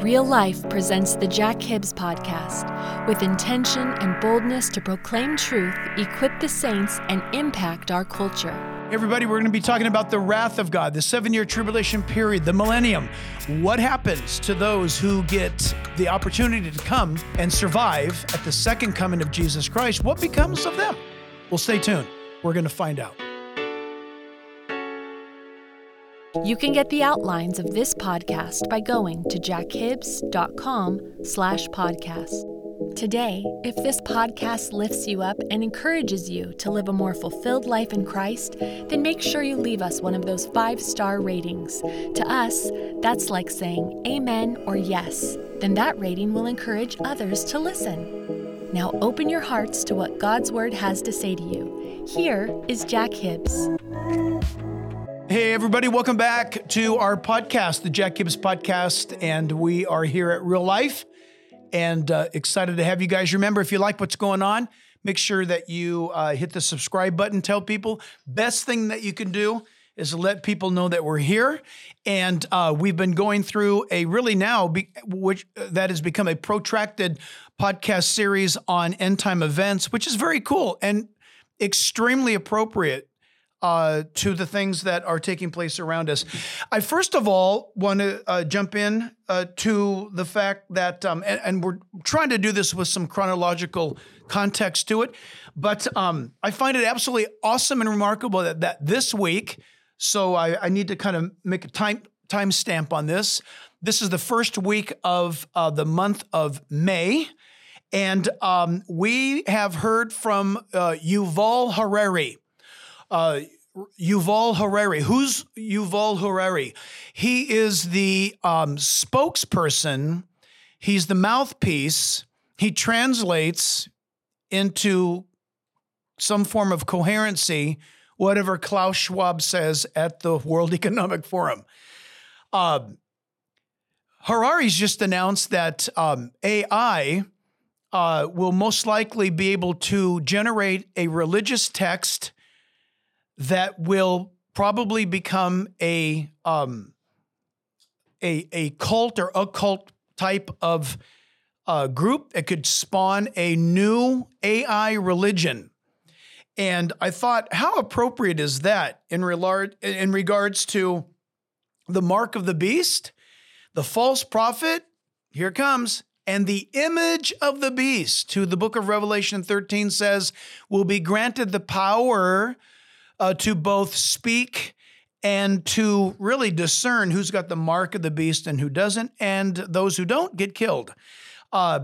Real Life presents the Jack Hibbs Podcast with intention and boldness to proclaim truth, equip the saints, and impact our culture. Everybody, we're going to be talking about the wrath of God, the seven year tribulation period, the millennium. What happens to those who get the opportunity to come and survive at the second coming of Jesus Christ? What becomes of them? Well, stay tuned. We're going to find out. You can get the outlines of this podcast by going to jackhibbs.com slash podcast. Today, if this podcast lifts you up and encourages you to live a more fulfilled life in Christ, then make sure you leave us one of those five-star ratings. To us, that's like saying amen or yes. Then that rating will encourage others to listen. Now open your hearts to what God's Word has to say to you. Here is Jack Hibbs. Hey, everybody, welcome back to our podcast, the Jack Hibbs Podcast. And we are here at Real Life and uh, excited to have you guys. Remember, if you like what's going on, make sure that you uh, hit the subscribe button. Tell people. Best thing that you can do is let people know that we're here. And uh, we've been going through a really now, be, which uh, that has become a protracted podcast series on end time events, which is very cool and extremely appropriate uh, to the things that are taking place around us. I first of all want to uh, jump in uh, to the fact that, um, and, and, we're trying to do this with some chronological context to it, but um, I find it absolutely awesome and remarkable that, that this week, so I, I need to kind of make a time time stamp on this. This is the first week of uh, the month of May. And um, we have heard from uh, Yuval Harari. Uh, Yuval Harari. Who's Yuval Harari? He is the um, spokesperson, he's the mouthpiece. He translates into some form of coherency whatever Klaus Schwab says at the World Economic Forum. Uh, Harari's just announced that um, AI uh, will most likely be able to generate a religious text that will probably become a um, a a cult or occult type of uh, group that could spawn a new AI religion. And I thought, how appropriate is that in regard in regards to the mark of the beast, the false prophet? Here comes. And the image of the beast, who the book of Revelation 13 says will be granted the power uh, to both speak and to really discern who's got the mark of the beast and who doesn't, and those who don't get killed. Uh,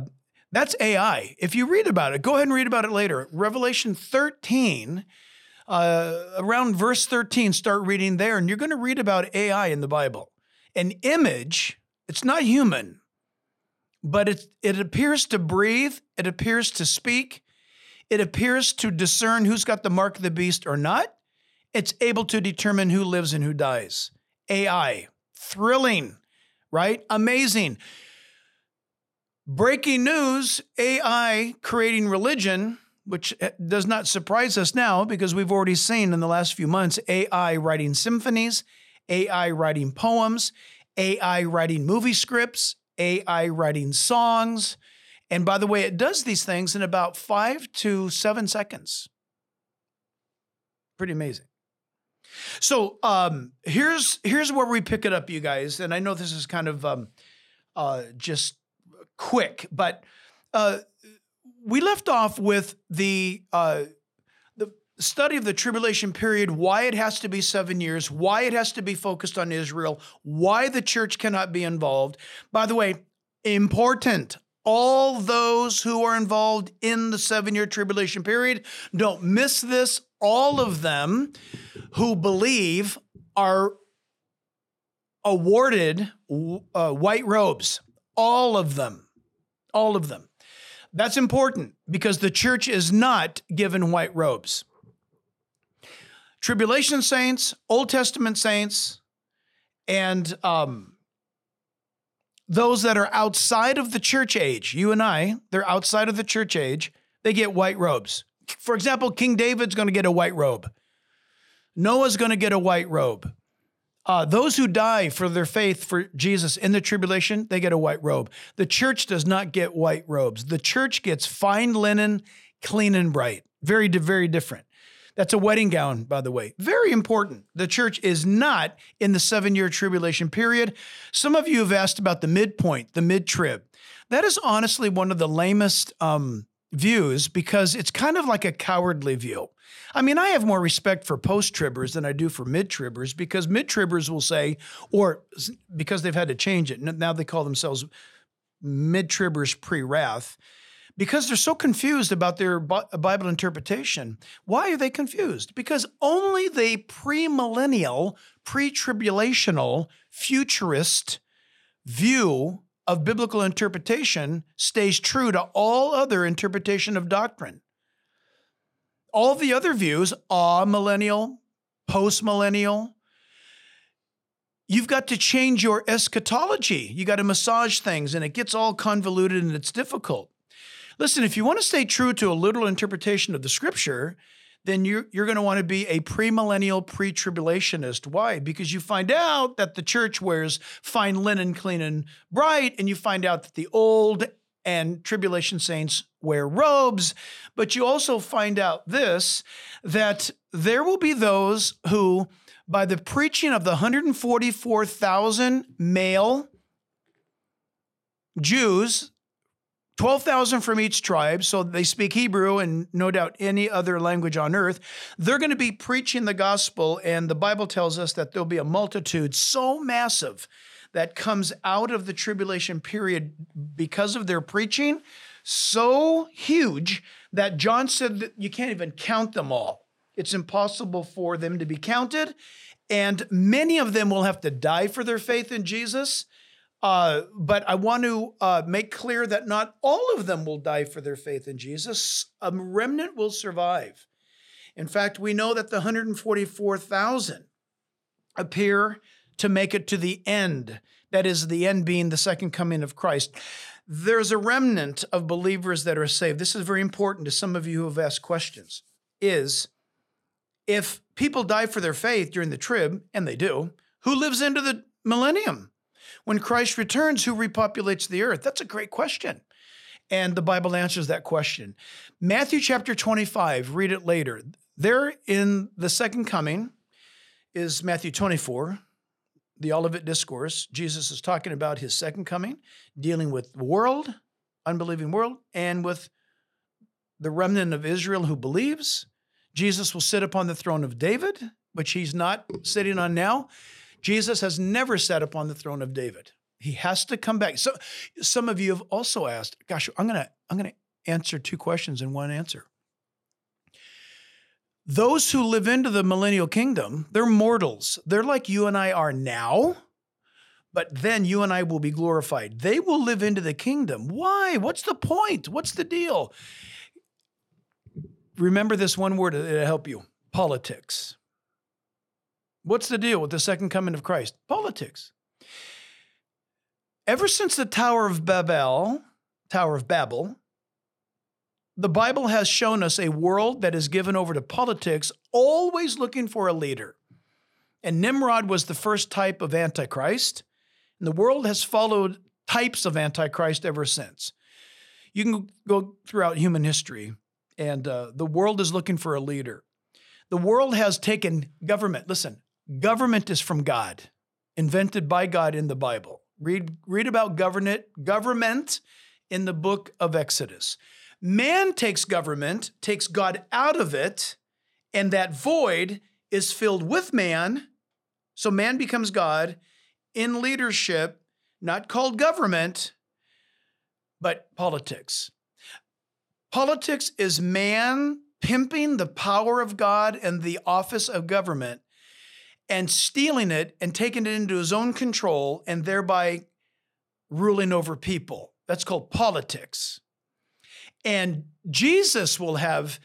that's AI. If you read about it, go ahead and read about it later. Revelation 13, uh, around verse 13, start reading there, and you're going to read about AI in the Bible. An image, it's not human, but it, it appears to breathe, it appears to speak, it appears to discern who's got the mark of the beast or not. It's able to determine who lives and who dies. AI, thrilling, right? Amazing. Breaking news AI creating religion, which eh, does not surprise us now because we've already seen in the last few months AI writing symphonies, AI writing poems, AI writing movie scripts, AI writing songs. And by the way, it does these things in about five to seven seconds. Pretty amazing. So um, here's here's where we pick it up, you guys. And I know this is kind of um, uh, just quick. But uh, we left off with the uh, the study of the tribulation period, why it has to be seven years, why it has to be focused on Israel, why the church cannot be involved. By the way, important. All those who are involved in the seven year tribulation period, don't miss this. All of them who believe are awarded uh, white robes. All of them. All of them. That's important because the church is not given white robes. Tribulation saints, Old Testament saints, and um, those that are outside of the church age, you and I, they're outside of the church age, they get white robes. For example, King David's going to get a white robe. Noah's going to get a white robe. Uh, those who die for their faith for Jesus in the tribulation, they get a white robe. The church does not get white robes. The church gets fine linen, clean and bright. Very, very different. That's a wedding gown, by the way. Very important. The church is not in the seven year tribulation period. Some of you have asked about the midpoint, the mid trib. That is honestly one of the lamest um, views because it's kind of like a cowardly view. I mean, I have more respect for post tribbers than I do for mid tribbers because mid tribbers will say, or because they've had to change it, now they call themselves mid tribbers pre wrath, because they're so confused about their uh, Bible interpretation. Why are they confused? Because only the premillennial, pre tribulational, futurist view of biblical interpretation stays true to all other interpretation of doctrine. All the other views, amillennial, post millennial, you've got to change your eschatology. You got to massage things, and it gets all convoluted and it's difficult. Listen, if you want to stay true to a literal interpretation of the scripture, then you're, you're going to want to be a premillennial, pre tribulationist. Why? Because you find out that the church wears fine linen, clean and bright, and you find out that the old and tribulation saints wear robes. But you also find out this that there will be those who, by the preaching of the 144,000 male Jews, 12,000 from each tribe, so they speak Hebrew and no doubt any other language on earth. They're going to be preaching the gospel, and the Bible tells us that there'll be a multitude so massive that comes out of the tribulation period because of their preaching so huge that John said that you can't even count them all. It's impossible for them to be counted. And many of them will have to die for their faith in Jesus. Uh, but I want to uh, make clear that not all of them will die for their faith in Jesus. A remnant will survive. In fact, we know that the 144,000 appear to make it to the end. That is, the end being the second coming of Christ. There's a remnant of believers that are saved. This is very important to some of you who have asked questions. Is if people die for their faith during the trib, and they do, who lives into the millennium? When Christ returns, who repopulates the earth? That's a great question. And the Bible answers that question. Matthew chapter 25, read it later. There in the second coming is Matthew 24 the Olivet Discourse, Jesus is talking about his second coming, dealing with the world, unbelieving world, and with the remnant of Israel who believes. Jesus will sit upon the throne of David, which he's not sitting on now. Jesus has never sat upon the throne of David. He has to come back. So some of you have also asked, gosh, I'm gonna, I'm gonna answer two questions in one answer. Those who live into the millennial kingdom, they're mortals. They're like you and I are now, but then you and I will be glorified. They will live into the kingdom. Why? What's the point? What's the deal? Remember this one word that'll help you politics. What's the deal with the second coming of Christ? Politics. Ever since the Tower of Babel, Tower of Babel, the Bible has shown us a world that is given over to politics, always looking for a leader. And Nimrod was the first type of Antichrist. And the world has followed types of Antichrist ever since. You can go throughout human history, and uh, the world is looking for a leader. The world has taken government. Listen, government is from God, invented by God in the Bible. Read, read about government, government in the book of Exodus. Man takes government, takes God out of it, and that void is filled with man. So man becomes God in leadership, not called government, but politics. Politics is man pimping the power of God and the office of government and stealing it and taking it into his own control and thereby ruling over people. That's called politics. And Jesus will have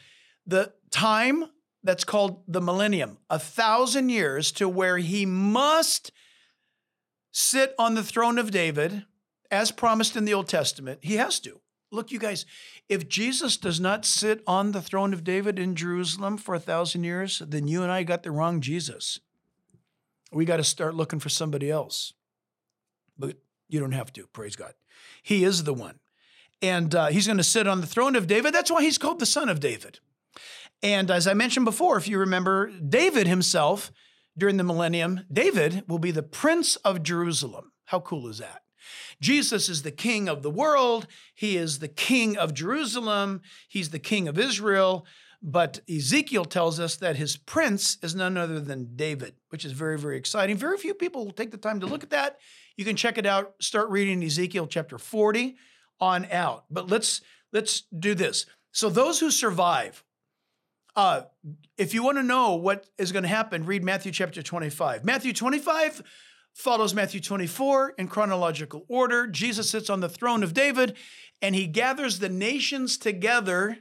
the time that's called the millennium, a thousand years to where he must sit on the throne of David as promised in the Old Testament. He has to. Look, you guys, if Jesus does not sit on the throne of David in Jerusalem for a thousand years, then you and I got the wrong Jesus. We got to start looking for somebody else. But you don't have to, praise God. He is the one. And uh, he's going to sit on the throne of David. That's why he's called the son of David. And as I mentioned before, if you remember, David himself during the millennium, David will be the prince of Jerusalem. How cool is that? Jesus is the king of the world. He is the king of Jerusalem. He's the king of Israel. But Ezekiel tells us that his prince is none other than David, which is very, very exciting. Very few people will take the time to look at that. You can check it out. Start reading Ezekiel chapter 40 on out. But let's let's do this. So those who survive, uh, if you want to know what is going to happen, read Matthew chapter 25. Matthew 25 follows Matthew 24 in chronological order. Jesus sits on the throne of David and he gathers the nations together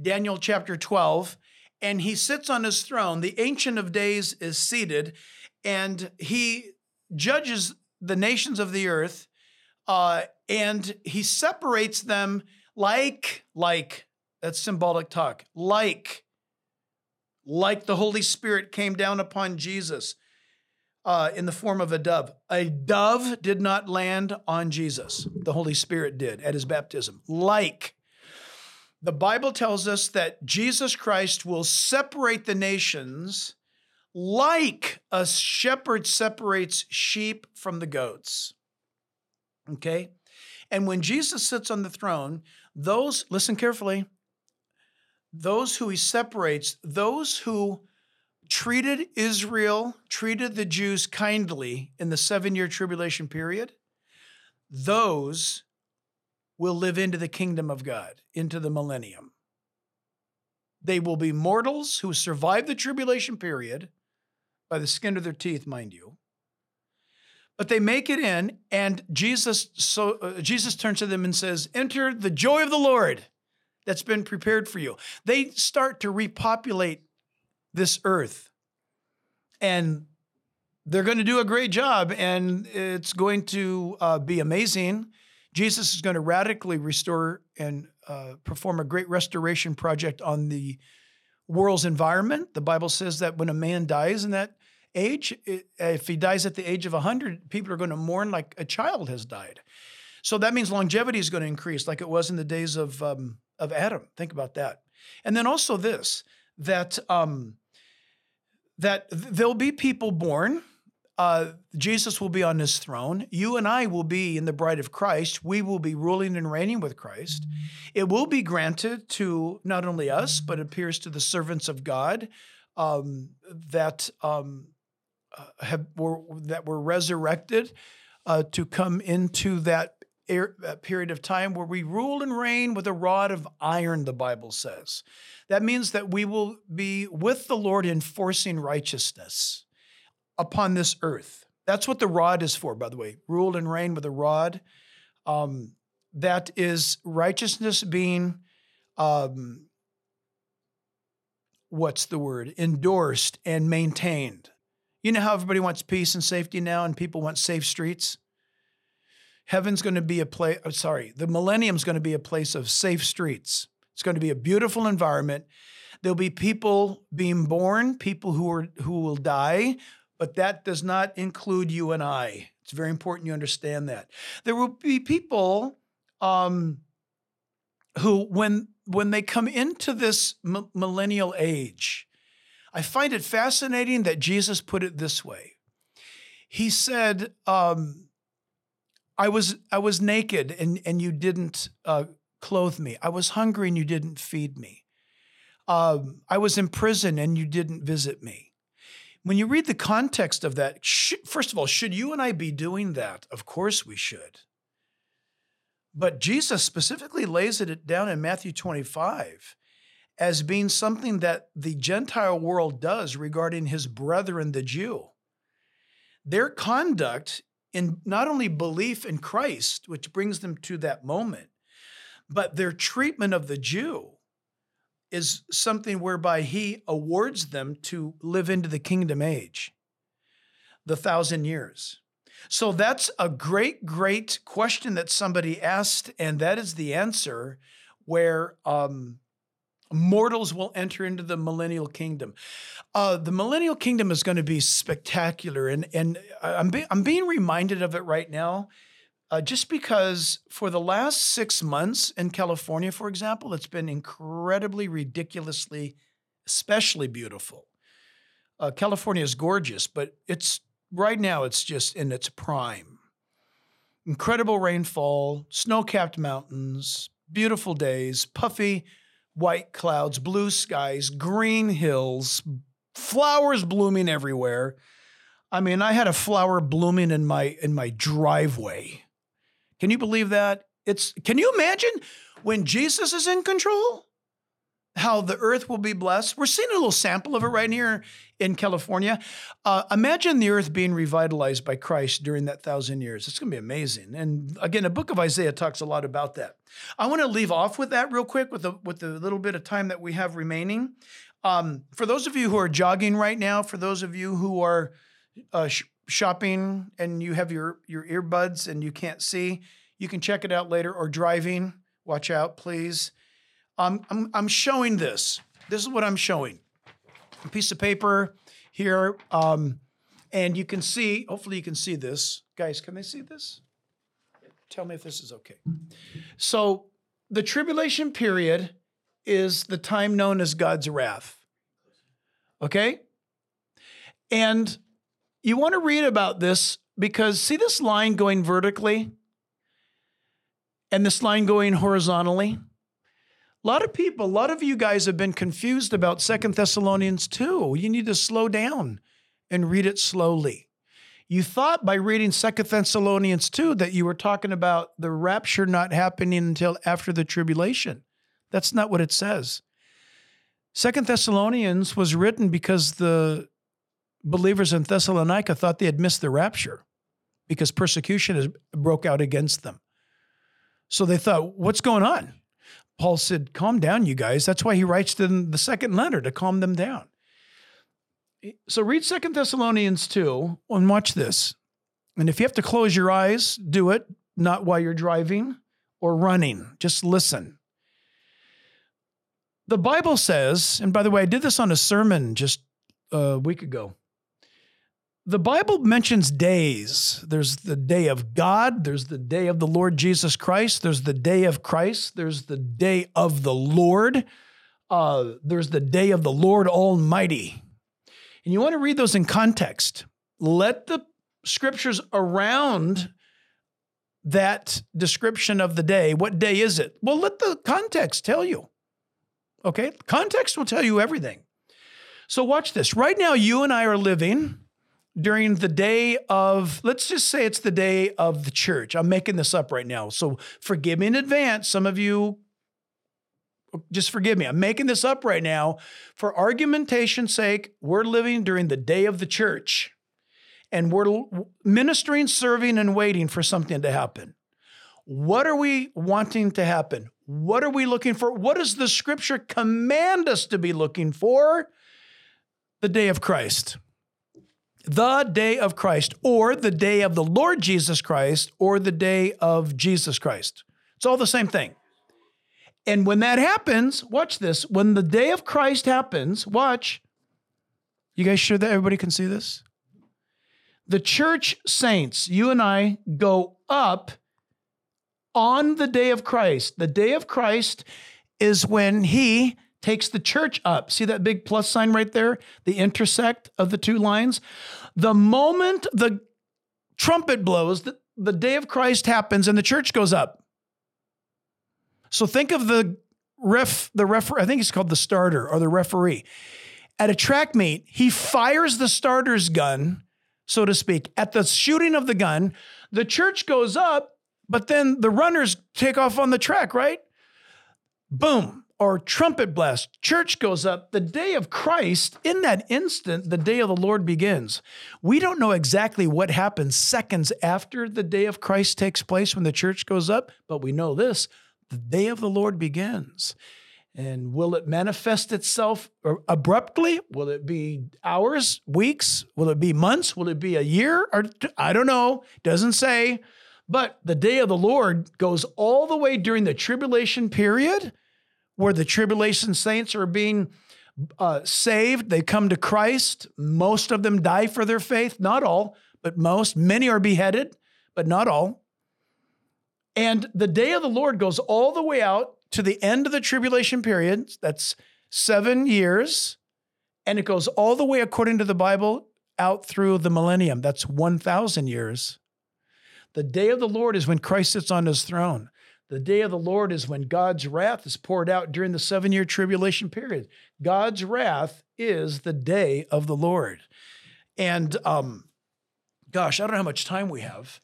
Daniel chapter 12, and he sits on his throne. The Ancient of Days is seated, and he judges the nations of the earth, uh, and he separates them like, like, that's symbolic talk, like, like the Holy Spirit came down upon Jesus uh, in the form of a dove. A dove did not land on Jesus, the Holy Spirit did at his baptism. Like, the Bible tells us that Jesus Christ will separate the nations like a shepherd separates sheep from the goats. Okay? And when Jesus sits on the throne, those, listen carefully, those who he separates, those who treated Israel, treated the Jews kindly in the seven year tribulation period, those will live into the kingdom of God, into the millennium. They will be mortals who survive the tribulation period by the skin of their teeth, mind you. But they make it in, and Jesus so uh, Jesus turns to them and says, "Enter the joy of the Lord that's been prepared for you." They start to repopulate this earth, and they're going to do a great job, and it's going to uh, be amazing. Jesus is going to radically restore and uh, perform a great restoration project on the world's environment. The Bible says that when a man dies in that age, it, if he dies at the age of 100, people are going to mourn like a child has died. So that means longevity is going to increase like it was in the days of, um, of Adam. Think about that. And then also this that, um, that there'll be people born uh, Jesus will be on his throne. You and I will be in the bride of Christ. We will be ruling and reigning with Christ. It will be granted to not only us, but appears to the servants of God um, that um, uh, have were, that were resurrected uh, to come into that, air, that period of time where we rule and reign with a rod of iron. The Bible says that means that we will be with the Lord enforcing righteousness upon this earth. That's what the rod is for, by the way. Ruled and reign with a rod. Um, that is righteousness being, um, what's the word? Endorsed and maintained. You know how everybody wants peace and safety now, and people want safe streets? Heaven's going to be a place, oh, sorry, the millennium's going to be a place of safe streets. It's going to be a beautiful environment. There'll be people being born, people who are who will die, but that does not include you and I. It's very important you understand that. There will be people um, who, when when they come into this m- millennial age, I find it fascinating that Jesus put it this way. He said, um, I was I was naked and and you didn't uh, clothe me. I was hungry and you didn't feed me. Um, I was in prison and you didn't visit me. When you read the context of that, first of all, should you and I be doing that? Of course we should. But Jesus specifically lays it down in Matthew 25 as being something that the Gentile world does regarding his brethren, the Jew. Their conduct in not only belief in Christ, which brings them to that moment, but their treatment of the Jew is something whereby he awards them to live into the kingdom age, the thousand years. So that's a great, great question that somebody asked, and that is the answer where um, mortals will enter into the millennial kingdom. Uh, the millennial kingdom is going to be spectacular, and and I'm be, I'm being reminded of it right now, uh, just because for the last six months in California, for example, it's been incredibly, ridiculously, especially beautiful. Uh, California is gorgeous, but it's right now it's just in its prime. Incredible rainfall, snow-capped mountains, beautiful days, puffy white clouds, blue skies, green hills, flowers blooming everywhere. I mean, I had a flower blooming in my in my driveway. Can you believe that? It's can you imagine when Jesus is in control? How the earth will be blessed. We're seeing a little sample of it right here in California. Uh, imagine the earth being revitalized by Christ during that thousand years. It's going to be amazing. And again, the book of Isaiah talks a lot about that. I want to leave off with that real quick with the with the little bit of time that we have remaining. Um, for those of you who are jogging right now, for those of you who are uh, shopping and you have your your earbuds and you can't see, you can check it out later. Or driving, watch out, please. Um, I'm I'm showing this. This is what I'm showing. A piece of paper here, um, and you can see. Hopefully, you can see this, guys. Can they see this? Tell me if this is okay. So, the tribulation period is the time known as God's wrath. Okay? And you want to read about this because see this line going vertically and this line going horizontally? A lot of people, a lot of you guys have been confused about Second Thessalonians 2. You need to slow down and read it slowly. You thought by reading Second Thessalonians 2 that you were talking about the rapture not happening until after the tribulation. That's not what it says. Second Thessalonians was written because the believers in Thessalonica thought they had missed the rapture because persecution broke out against them. So they thought, what's going on? Paul said, calm down, you guys. That's why he writes them the second letter to calm them down. So read Second Thessalonians 2 and watch this. And if you have to close your eyes, do it, not while you're driving or running. Just listen. The Bible says, and by the way, I did this on a sermon just a week ago. The Bible mentions days. There's the day of God, there's the day of the Lord Jesus Christ, there's the day of Christ, there's the day of the Lord, uh, there's the day of the Lord Almighty. And you want to read those in context. Let the scriptures around that description of the day, what day is it? Well, let the context tell you. Okay? Context will tell you everything. So watch this. Right now, you and I are living during the day of, let's just say it's the day of the church. I'm making this up right now. So forgive me in advance. Some of you, just forgive me. I'm making this up right now. For argumentation's sake, we're living during the day of the church and we're ministering, serving, and waiting for something to happen. What are we wanting to happen? What are we looking for? What does the scripture command us to be looking for? The day of Christ. The day of Christ, or the day of the Lord Jesus Christ, or the day of Jesus Christ. It's all the same thing. And when that happens, watch this. When the day of Christ happens, watch. You guys sure that everybody can see this? The church saints, you and I, go up on the day of Christ. The day of Christ is when he takes the church up. See that big plus sign right there? The intersect of the two lines. The moment the trumpet blows, the, the day of Christ happens and the church goes up. So think of the ref, the ref, I think he's called the starter or the referee. At a track meet, he fires the starter's gun, so to speak. At the shooting of the gun, the church goes up, but then the runners take off on the track, right? Boom or trumpet blast, church goes up, the day of Christ, in that instant, the day of the Lord begins. We don't know exactly what happens seconds after the day of Christ takes place when the church goes up, but we know this the day of the Lord begins. And will it manifest itself abruptly? Will it be hours, weeks? Will it be months? Will it be a year? Or I don't know. Doesn't say. But the day of the Lord goes all the way during the tribulation period where the tribulation saints are being uh, saved. They come to Christ. Most of them die for their faith. Not all, but most. Many are beheaded, but not all. And the day of the Lord goes all the way out to the end of the tribulation period. That's seven years. And it goes all the way, according to the Bible, out through the millennium. That's 1,000 years. The day of the Lord is when Christ sits on his throne. The day of the Lord is when God's wrath is poured out during the seven year tribulation period. God's wrath is the day of the Lord. And um, gosh, I don't know how much time we have.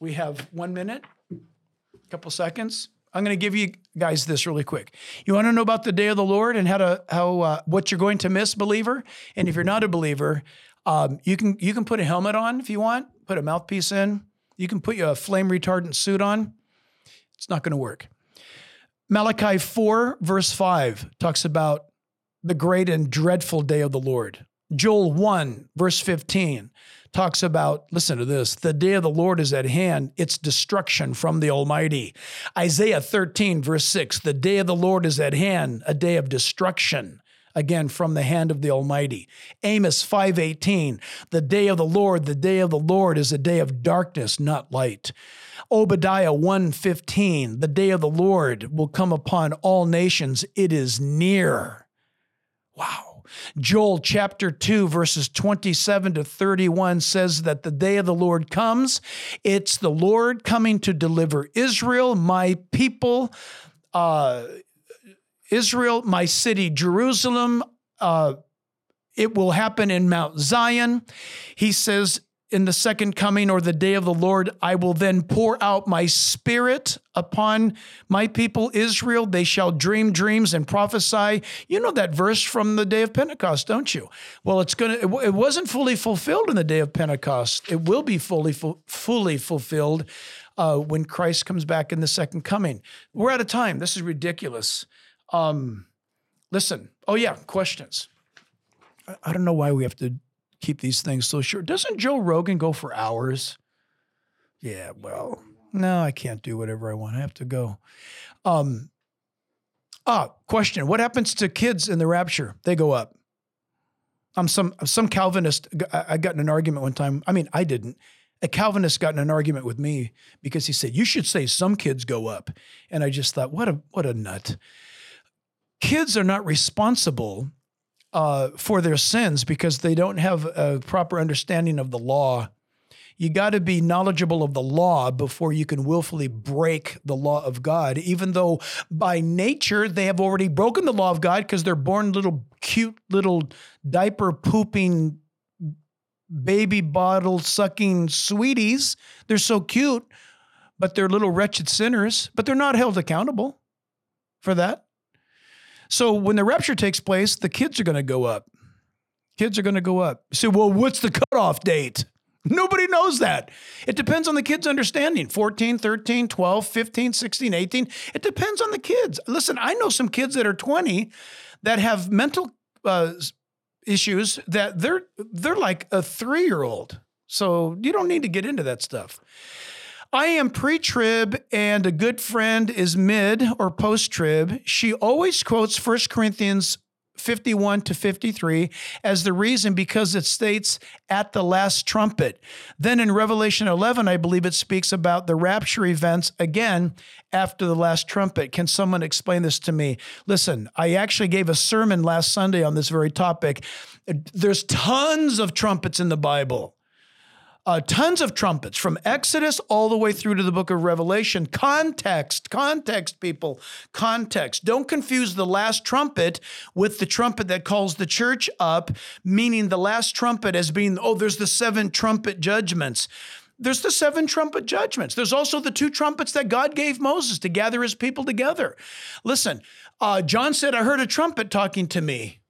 We have one minute, a couple seconds. I'm going to give you guys this really quick. You want to know about the day of the Lord and how to how uh, what you're going to miss, believer. And if you're not a believer, um, you can you can put a helmet on if you want, put a mouthpiece in. You can put a flame retardant suit on. It's not going to work. Malachi 4, verse 5 talks about the great and dreadful day of the Lord. Joel 1, verse 15 talks about, listen to this, the day of the Lord is at hand, its destruction from the Almighty. Isaiah 13, verse 6, the day of the Lord is at hand, a day of destruction again from the hand of the almighty amos 5:18 the day of the lord the day of the lord is a day of darkness not light Obadiah 1:15 The day of the Lord will come upon all nations it is near. Wow. Joel chapter 2 verses 27 to 31 says that the day of the Lord comes. It's the Lord coming to deliver Israel, my people, uh, Israel, my city, Jerusalem. Uh, it will happen in Mount Zion. He says in the second coming or the day of the Lord, I will then pour out my spirit upon my people Israel. They shall dream dreams and prophesy. You know that verse from the day of Pentecost, don't you? Well, it's going to, it wasn't fully fulfilled in the day of Pentecost. It will be fully, fully fulfilled uh, when Christ comes back in the second coming. We're out of time. This is ridiculous. Um, listen. Oh, yeah, questions. I, I don't know why we have to keep these things so short. Doesn't Joe Rogan go for hours? Yeah, well, no, I can't do whatever I want. I have to go. Um, ah, question: What happens to kids in the rapture? They go up. I'm some some Calvinist. I got in an argument one time. I mean, I didn't. A Calvinist got in an argument with me because he said you should say some kids go up, and I just thought, what a what a nut. Kids are not responsible uh, for their sins because they don't have a proper understanding of the law. You got to be knowledgeable of the law before you can willfully break the law of God, even though by nature they have already broken the law of God because they're born little cute little diaper pooping baby bottle sucking sweeties. They're so cute, but they're little wretched sinners, but they're not held accountable for that. So when the rapture takes place, the kids are going to go up. Kids are going to go up. Say, well, what's the cutoff date? Nobody knows that. It depends on the kids' understanding 14, 13, 12, 15, 16, 18. It depends on the kids. Listen, I know some kids that are 20 that have mental uh, issues that they're they're like a 3-year-old. So you don't need to get into that stuff. I am pre trib and a good friend is mid or post trib. She always quotes 1 Corinthians 51 to 53 as the reason because it states at the last trumpet. Then in Revelation 11, I believe it speaks about the rapture events again after the last trumpet. Can someone explain this to me? Listen, I actually gave a sermon last Sunday on this very topic. There's tons of trumpets in the Bible. Uh, tons of trumpets from Exodus all the way through to the book of Revelation. Context, context, people, context. Don't confuse the last trumpet with the trumpet that calls the church up, meaning the last trumpet as being, oh, there's the seven trumpet judgments. There's the seven trumpet judgments. There's also the two trumpets that God gave Moses to gather his people together. Listen, uh, John said, I heard a trumpet talking to me.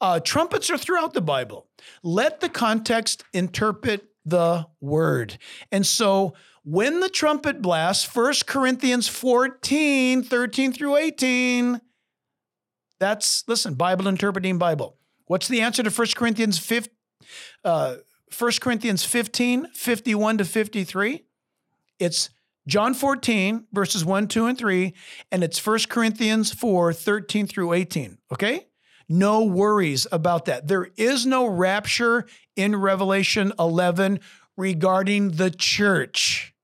Uh, trumpets are throughout the Bible. Let the context interpret the word. And so when the trumpet blasts, 1 Corinthians 14, 13 through 18, that's, listen, Bible interpreting Bible. What's the answer to 1 Corinthians 15, uh, 1 Corinthians 15, 51 to 53? It's John 14, verses 1, 2, and 3, and it's 1 Corinthians 4, 13 through 18. Okay? No worries about that. There is no rapture in Revelation 11 regarding the church.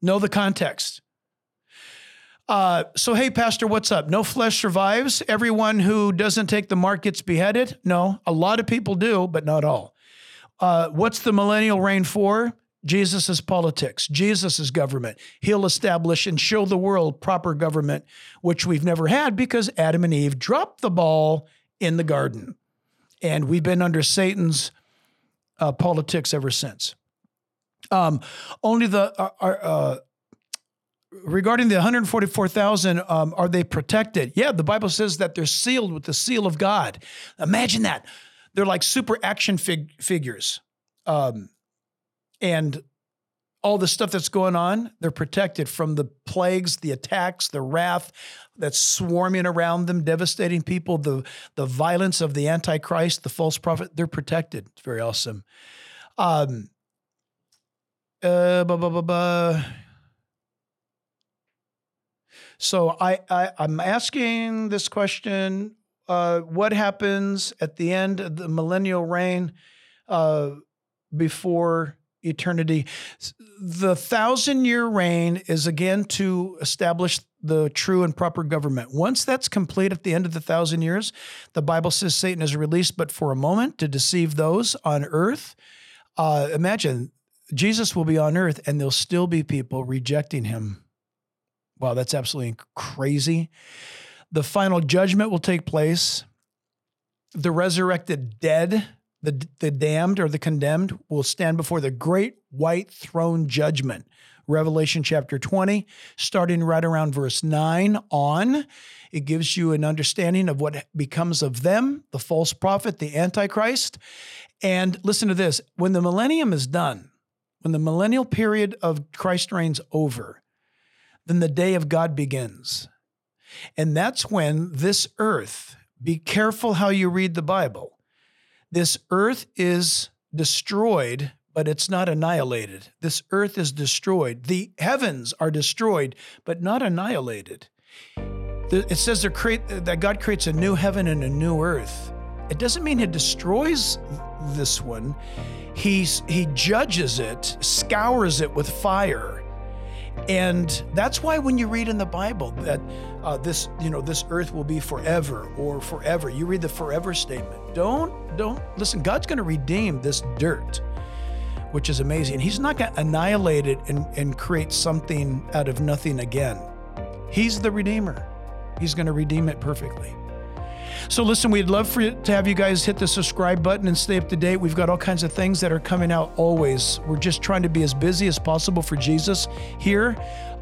Know the context. Uh, so, hey, Pastor, what's up? No flesh survives. Everyone who doesn't take the mark gets beheaded. No, a lot of people do, but not all. Uh, what's the millennial reign for? Jesus' politics, Jesus' government. He'll establish and show the world proper government, which we've never had because Adam and Eve dropped the ball in the garden. And we've been under Satan's uh, politics ever since. Um, only the, uh, uh, regarding the 144,000, um, are they protected? Yeah, the Bible says that they're sealed with the seal of God. Imagine that. They're like super action fig- figures. Um, and all the stuff that's going on, they're protected from the plagues, the attacks, the wrath that's swarming around them, devastating people, the, the violence of the Antichrist, the false prophet. They're protected. It's very awesome. Um, uh, blah, blah, blah, blah. So I, I I'm asking this question: uh, What happens at the end of the millennial reign uh, before eternity. The thousand year reign is again to establish the true and proper government. Once that's complete at the end of the thousand years, the Bible says Satan is released, but for a moment to deceive those on earth. Uh, imagine Jesus will be on earth and there'll still be people rejecting him. Wow, that's absolutely crazy. The final judgment will take place. The resurrected dead the, the damned or the condemned will stand before the great white throne judgment. Revelation chapter 20, starting right around verse 9 on. It gives you an understanding of what becomes of them, the false prophet, the Antichrist. And listen to this when the millennium is done, when the millennial period of Christ reigns over, then the day of God begins. And that's when this earth, be careful how you read the Bible this earth is destroyed, but it's not annihilated. This earth is destroyed. The heavens are destroyed, but not annihilated. It says that God creates a new heaven and a new earth. It doesn't mean He destroys this one. He's, he judges it, scours it with fire. And that's why when you read in the Bible that uh, this, you know, this earth will be forever or forever, you read the forever statement. Don't, don't listen. God's going to redeem this dirt, which is amazing. He's not going to annihilate it and, and create something out of nothing again. He's the redeemer. He's going to redeem it perfectly. So, listen, we'd love for you to have you guys hit the subscribe button and stay up to date. We've got all kinds of things that are coming out always. We're just trying to be as busy as possible for Jesus here.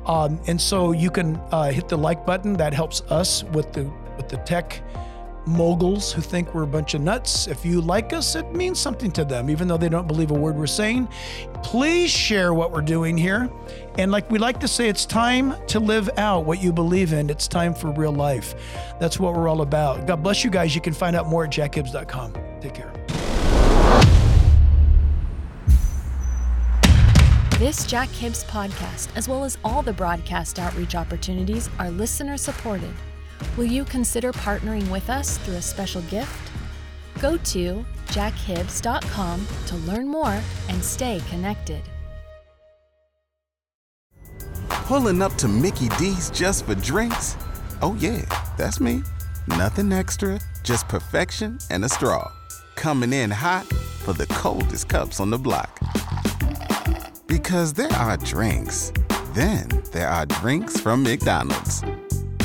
Um, and so you can uh, hit the like button. That helps us with the with the tech moguls who think we're a bunch of nuts. If you like us, it means something to them, even though they don't believe a word we're saying. Please share what we're doing here. And like we like to say, it's time to live out what you believe in. It's time for real life. That's what we're all about. God bless you guys. You can find out more at jackhibbs.com. Take care. This Jack Hibbs podcast, as well as all the broadcast outreach opportunities, are listener supported. Will you consider partnering with us through a special gift? Go to jackhibbs.com to learn more and stay connected. Pulling up to Mickey D's just for drinks? Oh, yeah, that's me. Nothing extra, just perfection and a straw. Coming in hot for the coldest cups on the block. Because there are drinks, then there are drinks from McDonald's.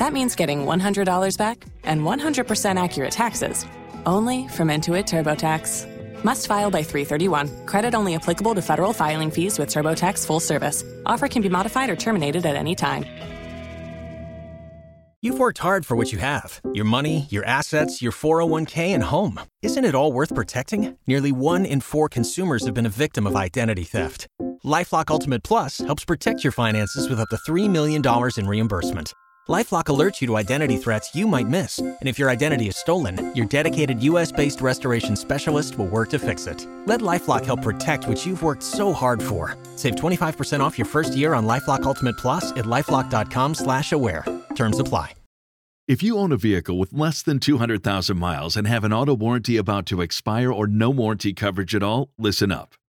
That means getting $100 back and 100% accurate taxes only from Intuit TurboTax. Must file by 331. Credit only applicable to federal filing fees with TurboTax full service. Offer can be modified or terminated at any time. You've worked hard for what you have your money, your assets, your 401k, and home. Isn't it all worth protecting? Nearly one in four consumers have been a victim of identity theft. Lifelock Ultimate Plus helps protect your finances with up to $3 million in reimbursement. LifeLock alerts you to identity threats you might miss, and if your identity is stolen, your dedicated U.S.-based restoration specialist will work to fix it. Let LifeLock help protect what you've worked so hard for. Save 25% off your first year on LifeLock Ultimate Plus at lifeLock.com/aware. Terms apply. If you own a vehicle with less than 200,000 miles and have an auto warranty about to expire or no warranty coverage at all, listen up.